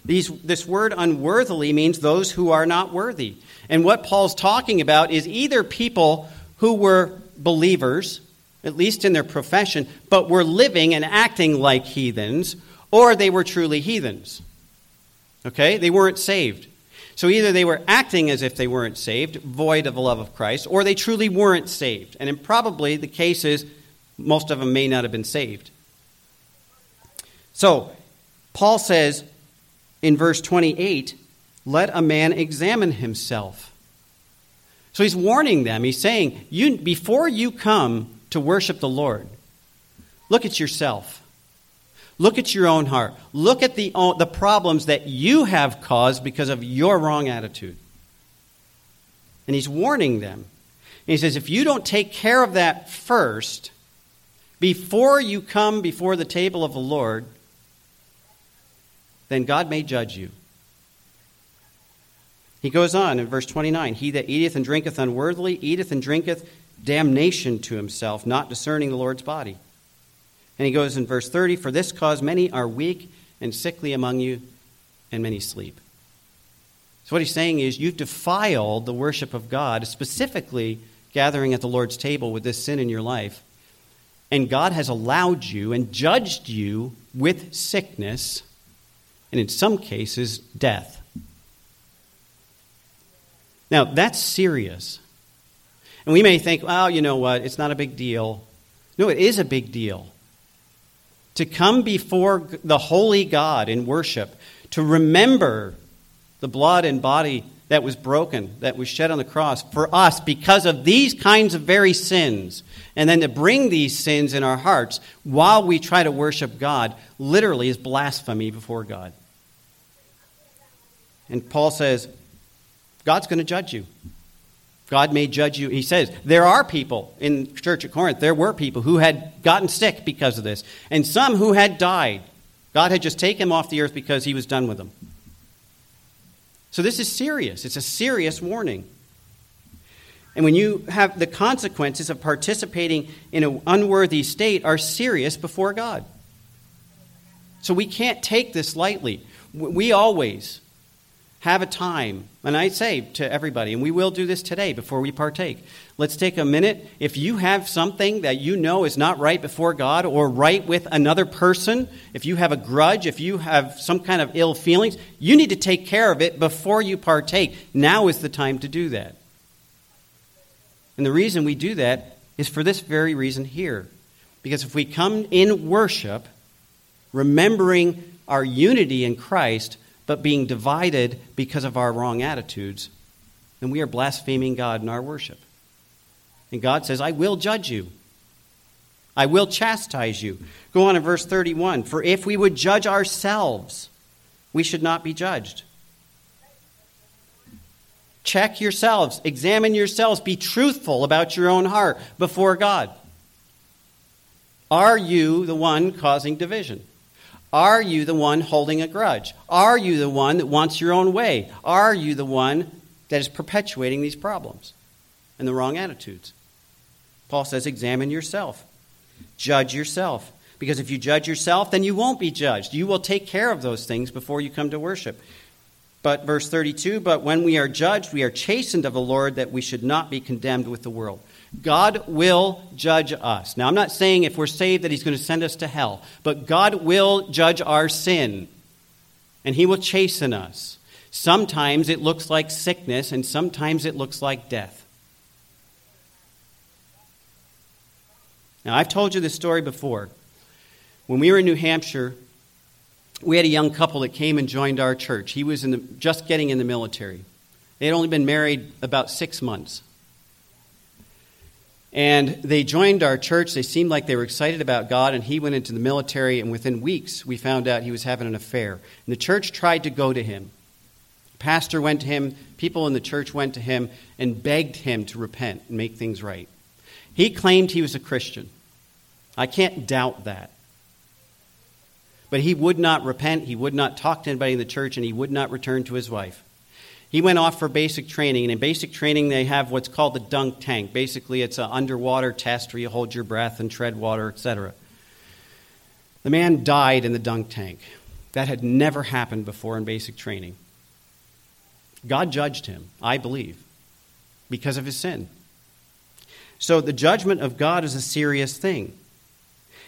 These, this word unworthily means those who are not worthy. And what Paul's talking about is either people who were believers, at least in their profession, but were living and acting like heathens, or they were truly heathens. Okay? They weren't saved. So either they were acting as if they weren't saved, void of the love of Christ, or they truly weren't saved. And in probably the case is most of them may not have been saved. So, Paul says in verse 28 let a man examine himself. So he's warning them. He's saying, you, before you come to worship the Lord, look at yourself. Look at your own heart. Look at the, the problems that you have caused because of your wrong attitude. And he's warning them. And he says, if you don't take care of that first, before you come before the table of the Lord, then God may judge you. He goes on in verse 29 He that eateth and drinketh unworthily eateth and drinketh damnation to himself, not discerning the Lord's body. And he goes in verse 30 For this cause many are weak and sickly among you, and many sleep. So, what he's saying is, you've defiled the worship of God, specifically gathering at the Lord's table with this sin in your life. And God has allowed you and judged you with sickness, and in some cases, death. Now, that's serious. And we may think, well, you know what, it's not a big deal. No, it is a big deal. To come before the holy God in worship, to remember the blood and body that was broken, that was shed on the cross for us because of these kinds of very sins, and then to bring these sins in our hearts while we try to worship God, literally is blasphemy before God. And Paul says, God's going to judge you. God may judge you. He says, there are people in church at Corinth, there were people who had gotten sick because of this, and some who had died. God had just taken them off the earth because he was done with them. So this is serious. It's a serious warning. And when you have the consequences of participating in an unworthy state are serious before God. So we can't take this lightly. We always have a time, and I say to everybody, and we will do this today before we partake. Let's take a minute. If you have something that you know is not right before God or right with another person, if you have a grudge, if you have some kind of ill feelings, you need to take care of it before you partake. Now is the time to do that. And the reason we do that is for this very reason here. Because if we come in worship, remembering our unity in Christ, but being divided because of our wrong attitudes, then we are blaspheming God in our worship. And God says, I will judge you. I will chastise you. Go on in verse 31. For if we would judge ourselves, we should not be judged. Check yourselves, examine yourselves, be truthful about your own heart before God. Are you the one causing division? Are you the one holding a grudge? Are you the one that wants your own way? Are you the one that is perpetuating these problems and the wrong attitudes? Paul says, examine yourself, judge yourself. Because if you judge yourself, then you won't be judged. You will take care of those things before you come to worship. But verse 32 But when we are judged, we are chastened of the Lord that we should not be condemned with the world. God will judge us. Now, I'm not saying if we're saved that He's going to send us to hell, but God will judge our sin, and He will chasten us. Sometimes it looks like sickness, and sometimes it looks like death. Now, I've told you this story before. When we were in New Hampshire, we had a young couple that came and joined our church. He was the, just getting in the military. They had only been married about six months. And they joined our church. They seemed like they were excited about God, and he went into the military, and within weeks, we found out he was having an affair. And the church tried to go to him. Pastor went to him, people in the church went to him, and begged him to repent and make things right. He claimed he was a Christian. I can't doubt that. But he would not repent, he would not talk to anybody in the church, and he would not return to his wife. He went off for basic training, and in basic training, they have what's called the dunk tank. Basically, it's an underwater test where you hold your breath and tread water, etc. The man died in the dunk tank. That had never happened before in basic training. God judged him, I believe, because of his sin. So the judgment of God is a serious thing.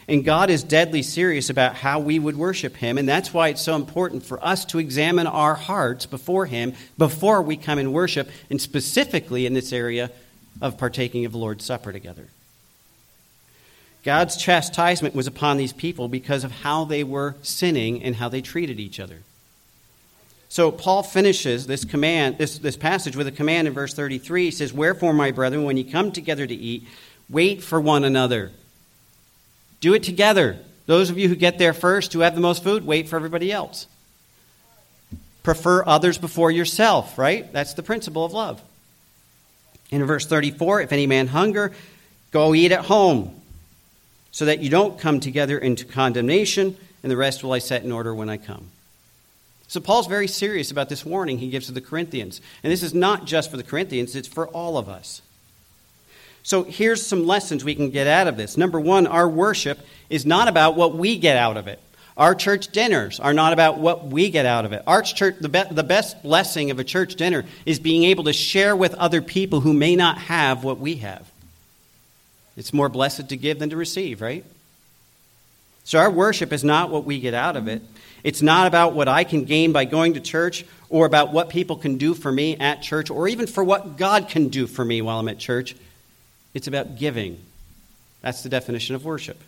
And God is deadly serious about how we would worship Him. And that's why it's so important for us to examine our hearts before Him before we come and worship, and specifically in this area of partaking of the Lord's Supper together. God's chastisement was upon these people because of how they were sinning and how they treated each other. So Paul finishes this command, this, this passage with a command in verse 33. He says, Wherefore, my brethren, when you come together to eat, wait for one another. Do it together. Those of you who get there first, who have the most food, wait for everybody else. Prefer others before yourself, right? That's the principle of love. In verse 34, if any man hunger, go eat at home so that you don't come together into condemnation, and the rest will I set in order when I come. So Paul's very serious about this warning he gives to the Corinthians. And this is not just for the Corinthians, it's for all of us. So here's some lessons we can get out of this. Number one, our worship is not about what we get out of it. Our church dinners are not about what we get out of it. Our church, the, be- the best blessing of a church dinner is being able to share with other people who may not have what we have. It's more blessed to give than to receive, right? So our worship is not what we get out of it. It's not about what I can gain by going to church or about what people can do for me at church or even for what God can do for me while I'm at church. It's about giving. That's the definition of worship.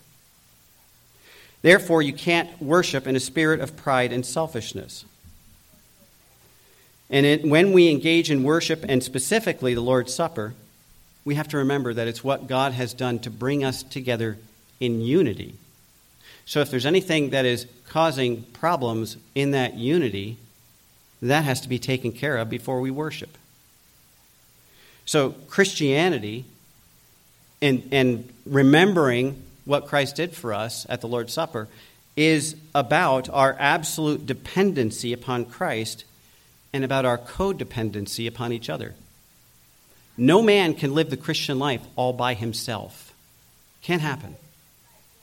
Therefore, you can't worship in a spirit of pride and selfishness. And it, when we engage in worship, and specifically the Lord's Supper, we have to remember that it's what God has done to bring us together in unity. So if there's anything that is causing problems in that unity, that has to be taken care of before we worship. So Christianity and, and remembering what Christ did for us at the Lord's Supper is about our absolute dependency upon Christ and about our codependency upon each other. No man can live the Christian life all by himself. Can't happen.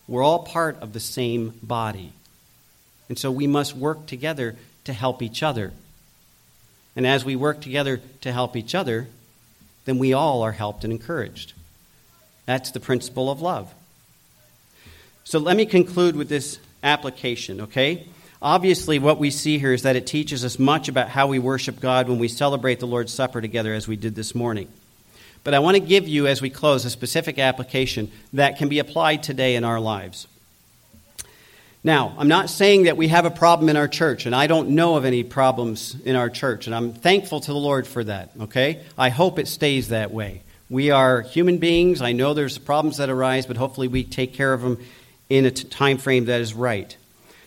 We're all part of the same body. And so we must work together to help each other. And as we work together to help each other, then we all are helped and encouraged. That's the principle of love. So let me conclude with this application, okay? Obviously, what we see here is that it teaches us much about how we worship God when we celebrate the Lord's Supper together, as we did this morning. But I want to give you, as we close, a specific application that can be applied today in our lives. Now, I'm not saying that we have a problem in our church, and I don't know of any problems in our church, and I'm thankful to the Lord for that, okay? I hope it stays that way. We are human beings. I know there's problems that arise, but hopefully we take care of them in a time frame that is right.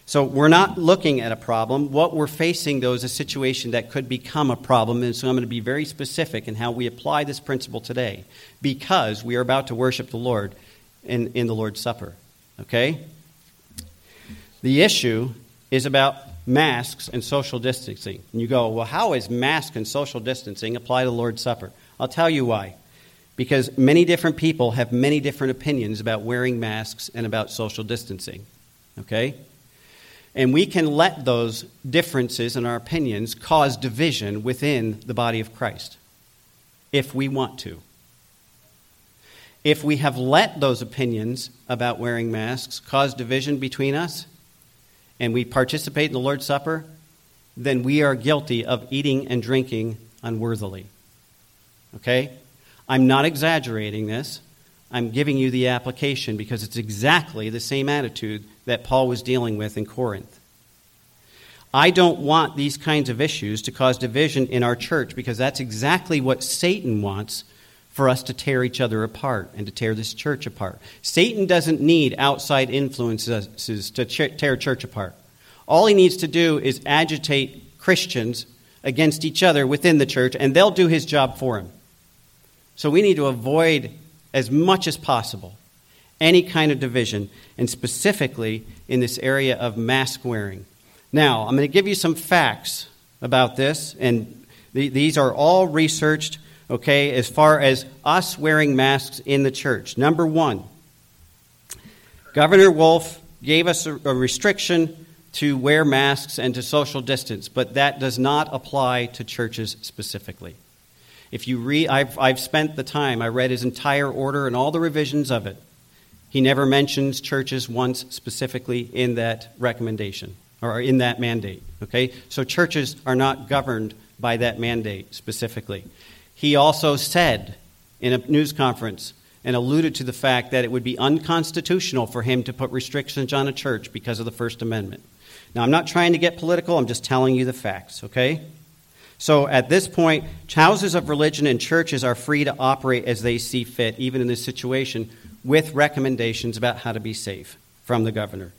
So we're not looking at a problem. What we're facing, though, is a situation that could become a problem. And so I'm going to be very specific in how we apply this principle today because we are about to worship the Lord in, in the Lord's Supper. Okay? The issue is about masks and social distancing. And you go, well, how is mask and social distancing apply to the Lord's Supper? I'll tell you why. Because many different people have many different opinions about wearing masks and about social distancing. Okay? And we can let those differences in our opinions cause division within the body of Christ if we want to. If we have let those opinions about wearing masks cause division between us and we participate in the Lord's Supper, then we are guilty of eating and drinking unworthily. Okay? I'm not exaggerating this. I'm giving you the application because it's exactly the same attitude that Paul was dealing with in Corinth. I don't want these kinds of issues to cause division in our church because that's exactly what Satan wants for us to tear each other apart and to tear this church apart. Satan doesn't need outside influences to tear church apart. All he needs to do is agitate Christians against each other within the church, and they'll do his job for him. So we need to avoid as much as possible any kind of division, and specifically in this area of mask wearing. Now, I'm going to give you some facts about this, and th- these are all researched, okay, as far as us wearing masks in the church. Number one, Governor Wolf gave us a, a restriction to wear masks and to social distance, but that does not apply to churches specifically. If you read, I've, I've spent the time, I read his entire order and all the revisions of it. He never mentions churches once specifically in that recommendation or in that mandate. Okay? So churches are not governed by that mandate specifically. He also said in a news conference and alluded to the fact that it would be unconstitutional for him to put restrictions on a church because of the First Amendment. Now, I'm not trying to get political, I'm just telling you the facts, okay? So at this point, houses of religion and churches are free to operate as they see fit, even in this situation, with recommendations about how to be safe from the governor.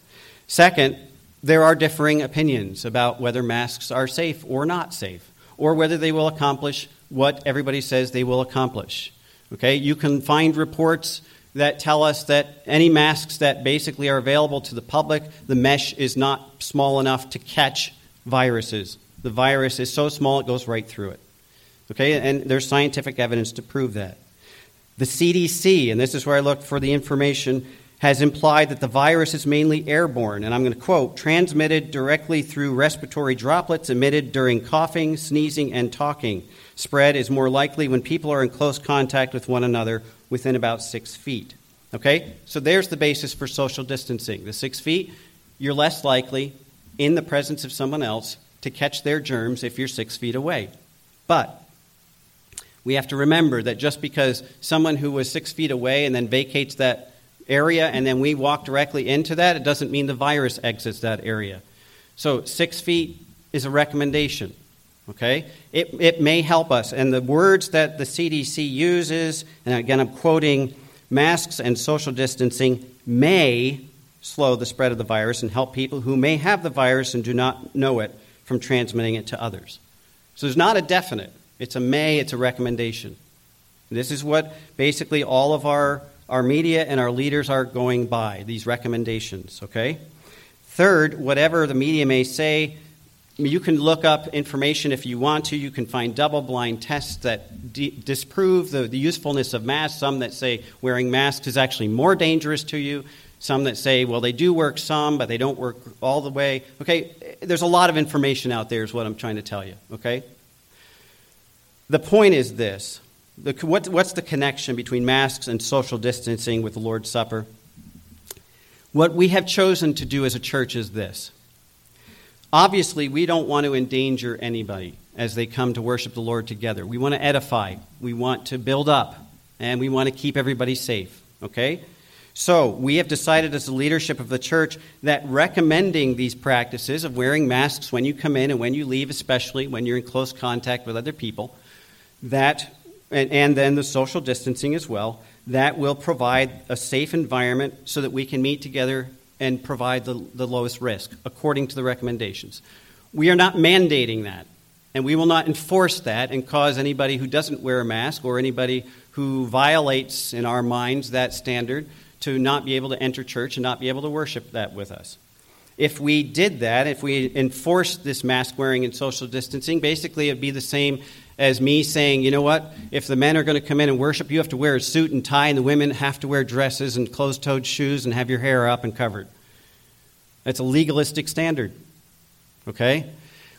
Second, there are differing opinions about whether masks are safe or not safe, or whether they will accomplish what everybody says they will accomplish. Okay, you can find reports that tell us that any masks that basically are available to the public, the mesh is not small enough to catch viruses. The virus is so small it goes right through it. Okay, and there's scientific evidence to prove that. The CDC, and this is where I looked for the information, has implied that the virus is mainly airborne, and I'm going to quote transmitted directly through respiratory droplets emitted during coughing, sneezing, and talking. Spread is more likely when people are in close contact with one another within about six feet. Okay? So there's the basis for social distancing. The six feet, you're less likely in the presence of someone else to catch their germs if you're six feet away. But we have to remember that just because someone who was six feet away and then vacates that area and then we walk directly into that, it doesn't mean the virus exits that area. So, six feet is a recommendation. Okay? It, it may help us. And the words that the CDC uses, and again I'm quoting masks and social distancing, may slow the spread of the virus and help people who may have the virus and do not know it from transmitting it to others. So there's not a definite. It's a may, it's a recommendation. This is what basically all of our our media and our leaders are going by, these recommendations, okay? Third, whatever the media may say, you can look up information if you want to. You can find double blind tests that disprove the, the usefulness of masks. Some that say wearing masks is actually more dangerous to you. Some that say, well, they do work some, but they don't work all the way. Okay, there's a lot of information out there, is what I'm trying to tell you, okay? The point is this the, what, what's the connection between masks and social distancing with the Lord's Supper? What we have chosen to do as a church is this. Obviously, we don't want to endanger anybody as they come to worship the Lord together. We want to edify, we want to build up, and we want to keep everybody safe. Okay? So, we have decided as the leadership of the church that recommending these practices of wearing masks when you come in and when you leave, especially when you're in close contact with other people, that and, and then the social distancing as well, that will provide a safe environment so that we can meet together and provide the, the lowest risk according to the recommendations. We are not mandating that, and we will not enforce that and cause anybody who doesn't wear a mask or anybody who violates, in our minds, that standard to not be able to enter church and not be able to worship that with us. If we did that, if we enforced this mask wearing and social distancing, basically it'd be the same as me saying, you know what, if the men are going to come in and worship, you have to wear a suit and tie, and the women have to wear dresses and closed toed shoes and have your hair up and covered. That's a legalistic standard. Okay?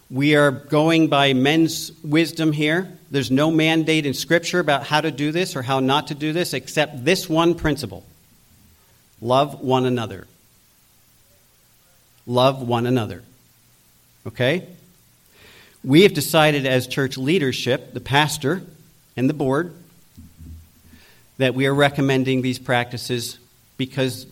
We are going by men's wisdom here. There's no mandate in Scripture about how to do this or how not to do this except this one principle love one another. Love one another. Okay? We have decided as church leadership, the pastor and the board, that we are recommending these practices because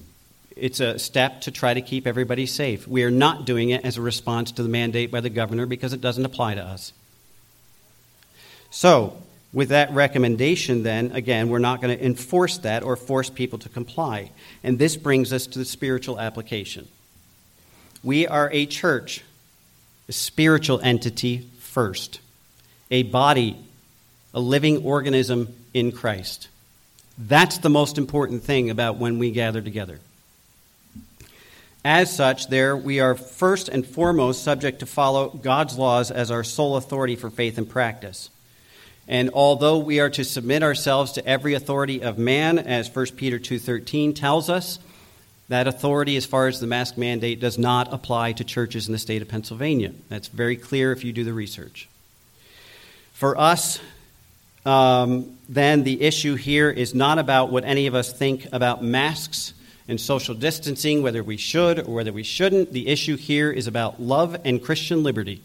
it's a step to try to keep everybody safe. We are not doing it as a response to the mandate by the governor because it doesn't apply to us. So, with that recommendation, then, again, we're not going to enforce that or force people to comply. And this brings us to the spiritual application. We are a church a spiritual entity first, a body, a living organism in Christ. That's the most important thing about when we gather together. As such, there we are first and foremost subject to follow God's laws as our sole authority for faith and practice. And although we are to submit ourselves to every authority of man, as 1 Peter 2:13 tells us, That authority, as far as the mask mandate, does not apply to churches in the state of Pennsylvania. That's very clear if you do the research. For us, um, then the issue here is not about what any of us think about masks and social distancing, whether we should or whether we shouldn't. The issue here is about love and Christian liberty.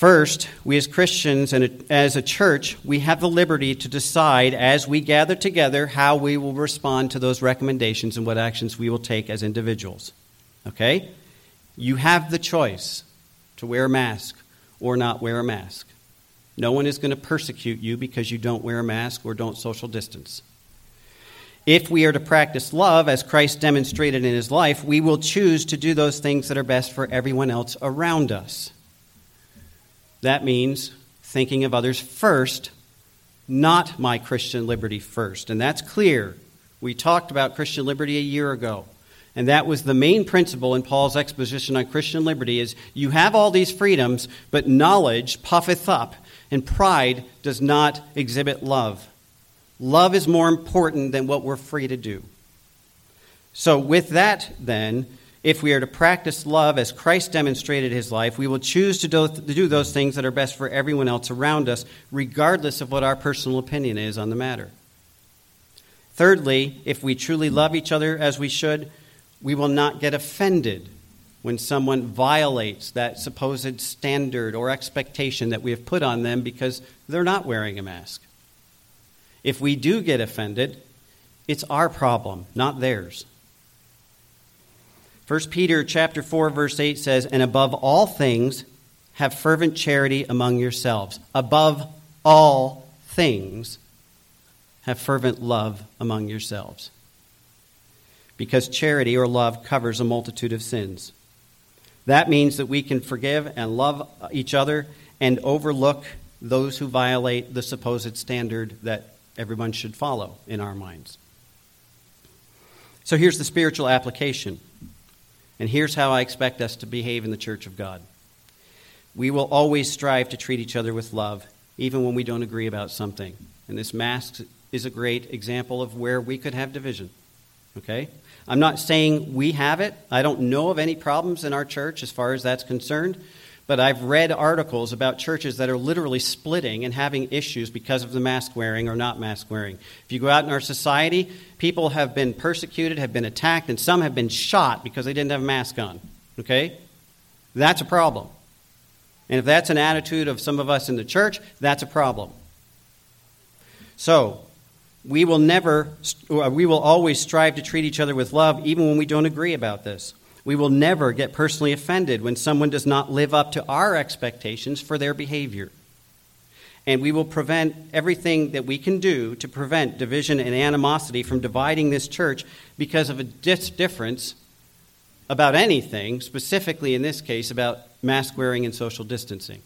First, we as Christians and as a church, we have the liberty to decide as we gather together how we will respond to those recommendations and what actions we will take as individuals. Okay? You have the choice to wear a mask or not wear a mask. No one is going to persecute you because you don't wear a mask or don't social distance. If we are to practice love as Christ demonstrated in his life, we will choose to do those things that are best for everyone else around us. That means thinking of others first, not my Christian liberty first. And that's clear. We talked about Christian liberty a year ago. And that was the main principle in Paul's exposition on Christian liberty is you have all these freedoms, but knowledge puffeth up, and pride does not exhibit love. Love is more important than what we're free to do. So, with that, then, if we are to practice love as Christ demonstrated his life, we will choose to do those things that are best for everyone else around us, regardless of what our personal opinion is on the matter. Thirdly, if we truly love each other as we should, we will not get offended when someone violates that supposed standard or expectation that we have put on them because they're not wearing a mask. If we do get offended, it's our problem, not theirs. 1 Peter chapter 4 verse 8 says, "And above all things, have fervent charity among yourselves. Above all things, have fervent love among yourselves." Because charity or love covers a multitude of sins. That means that we can forgive and love each other and overlook those who violate the supposed standard that everyone should follow in our minds. So here's the spiritual application. And here's how I expect us to behave in the church of God we will always strive to treat each other with love, even when we don't agree about something. And this mask is a great example of where we could have division. Okay? I'm not saying we have it. I don't know of any problems in our church as far as that's concerned. But I've read articles about churches that are literally splitting and having issues because of the mask wearing or not mask wearing. If you go out in our society, people have been persecuted, have been attacked, and some have been shot because they didn't have a mask on. Okay? That's a problem. And if that's an attitude of some of us in the church, that's a problem. So, we will never, uh, we will always strive to treat each other with love, even when we don't agree about this. We will never get personally offended when someone does not live up to our expectations for their behavior. And we will prevent everything that we can do to prevent division and animosity from dividing this church because of a dis- difference about anything, specifically in this case about mask wearing and social distancing.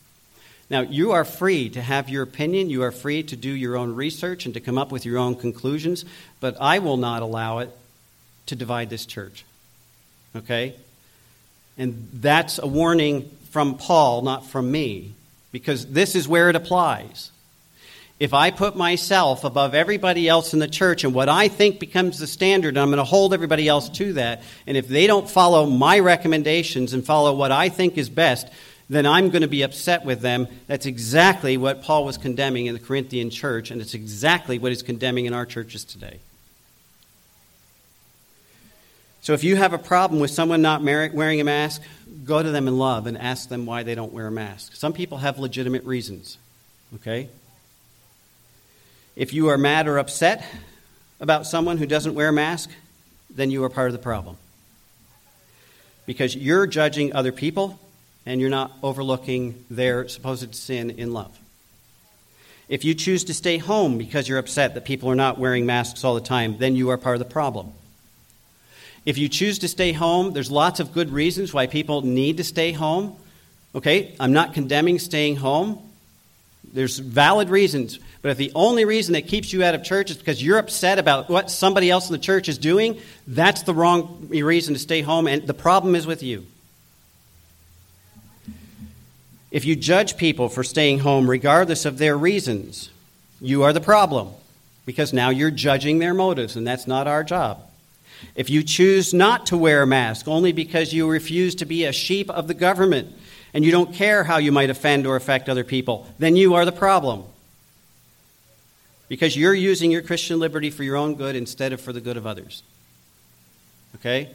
Now, you are free to have your opinion, you are free to do your own research and to come up with your own conclusions, but I will not allow it to divide this church. Okay? And that's a warning from Paul, not from me, because this is where it applies. If I put myself above everybody else in the church and what I think becomes the standard, and I'm going to hold everybody else to that, and if they don't follow my recommendations and follow what I think is best, then I'm going to be upset with them. That's exactly what Paul was condemning in the Corinthian church, and it's exactly what he's condemning in our churches today. So if you have a problem with someone not wearing a mask, go to them in love and ask them why they don't wear a mask. Some people have legitimate reasons, okay? If you are mad or upset about someone who doesn't wear a mask, then you are part of the problem. Because you're judging other people and you're not overlooking their supposed sin in love. If you choose to stay home because you're upset that people are not wearing masks all the time, then you are part of the problem. If you choose to stay home, there's lots of good reasons why people need to stay home. Okay, I'm not condemning staying home. There's valid reasons. But if the only reason that keeps you out of church is because you're upset about what somebody else in the church is doing, that's the wrong reason to stay home, and the problem is with you. If you judge people for staying home regardless of their reasons, you are the problem because now you're judging their motives, and that's not our job. If you choose not to wear a mask only because you refuse to be a sheep of the government and you don't care how you might offend or affect other people, then you are the problem. Because you're using your Christian liberty for your own good instead of for the good of others. Okay?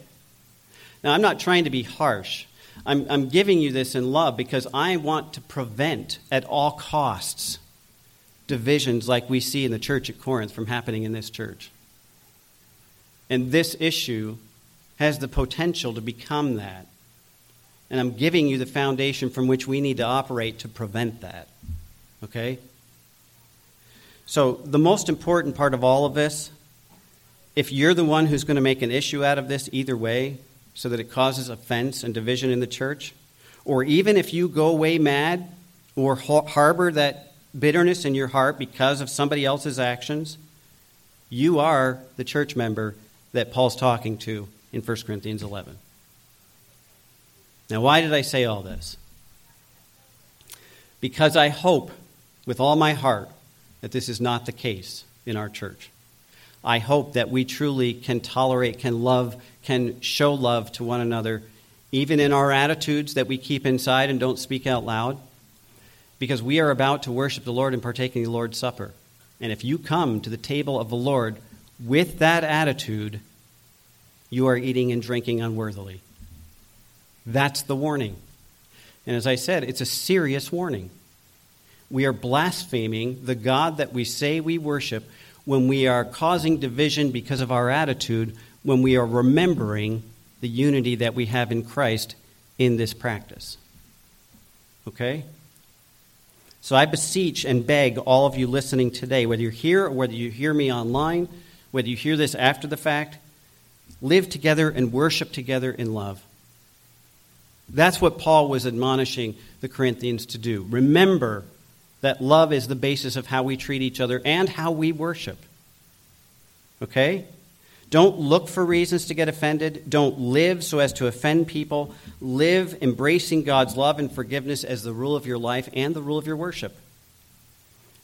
Now, I'm not trying to be harsh. I'm, I'm giving you this in love because I want to prevent at all costs divisions like we see in the church at Corinth from happening in this church. And this issue has the potential to become that. And I'm giving you the foundation from which we need to operate to prevent that. Okay? So, the most important part of all of this, if you're the one who's going to make an issue out of this either way, so that it causes offense and division in the church, or even if you go away mad or harbor that bitterness in your heart because of somebody else's actions, you are the church member that Paul's talking to in 1 Corinthians 11. Now, why did I say all this? Because I hope with all my heart that this is not the case in our church. I hope that we truly can tolerate, can love, can show love to one another, even in our attitudes that we keep inside and don't speak out loud, because we are about to worship the Lord and partake in the Lord's Supper. And if you come to the table of the Lord with that attitude, you are eating and drinking unworthily. That's the warning. And as I said, it's a serious warning. We are blaspheming the God that we say we worship when we are causing division because of our attitude, when we are remembering the unity that we have in Christ in this practice. Okay? So I beseech and beg all of you listening today, whether you're here or whether you hear me online, whether you hear this after the fact, live together and worship together in love. That's what Paul was admonishing the Corinthians to do. Remember that love is the basis of how we treat each other and how we worship. Okay? Don't look for reasons to get offended. Don't live so as to offend people. Live embracing God's love and forgiveness as the rule of your life and the rule of your worship.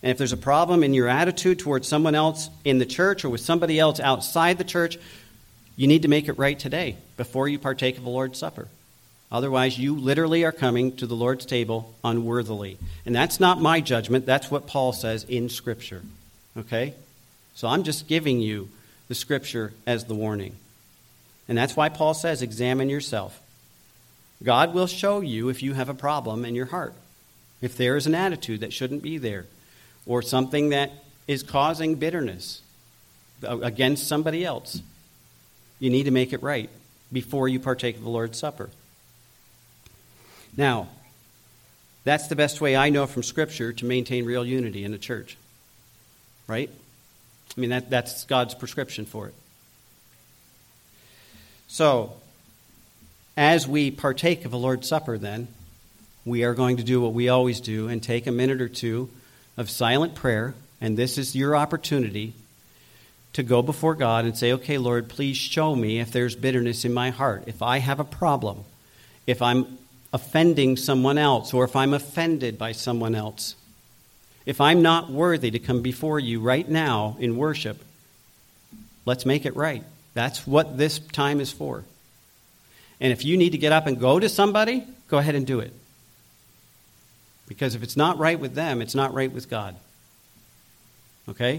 And if there's a problem in your attitude towards someone else in the church or with somebody else outside the church, you need to make it right today before you partake of the Lord's Supper. Otherwise, you literally are coming to the Lord's table unworthily. And that's not my judgment, that's what Paul says in Scripture. Okay? So I'm just giving you the Scripture as the warning. And that's why Paul says, examine yourself. God will show you if you have a problem in your heart, if there is an attitude that shouldn't be there, or something that is causing bitterness against somebody else. You need to make it right before you partake of the Lord's Supper. Now, that's the best way I know from Scripture to maintain real unity in the church. Right? I mean, that, that's God's prescription for it. So, as we partake of the Lord's Supper, then, we are going to do what we always do and take a minute or two of silent prayer. And this is your opportunity to go before God and say, okay, Lord, please show me if there's bitterness in my heart, if I have a problem, if I'm offending someone else, or if I'm offended by someone else. If I'm not worthy to come before you right now in worship, let's make it right. That's what this time is for. And if you need to get up and go to somebody, go ahead and do it. Because if it's not right with them, it's not right with God. Okay?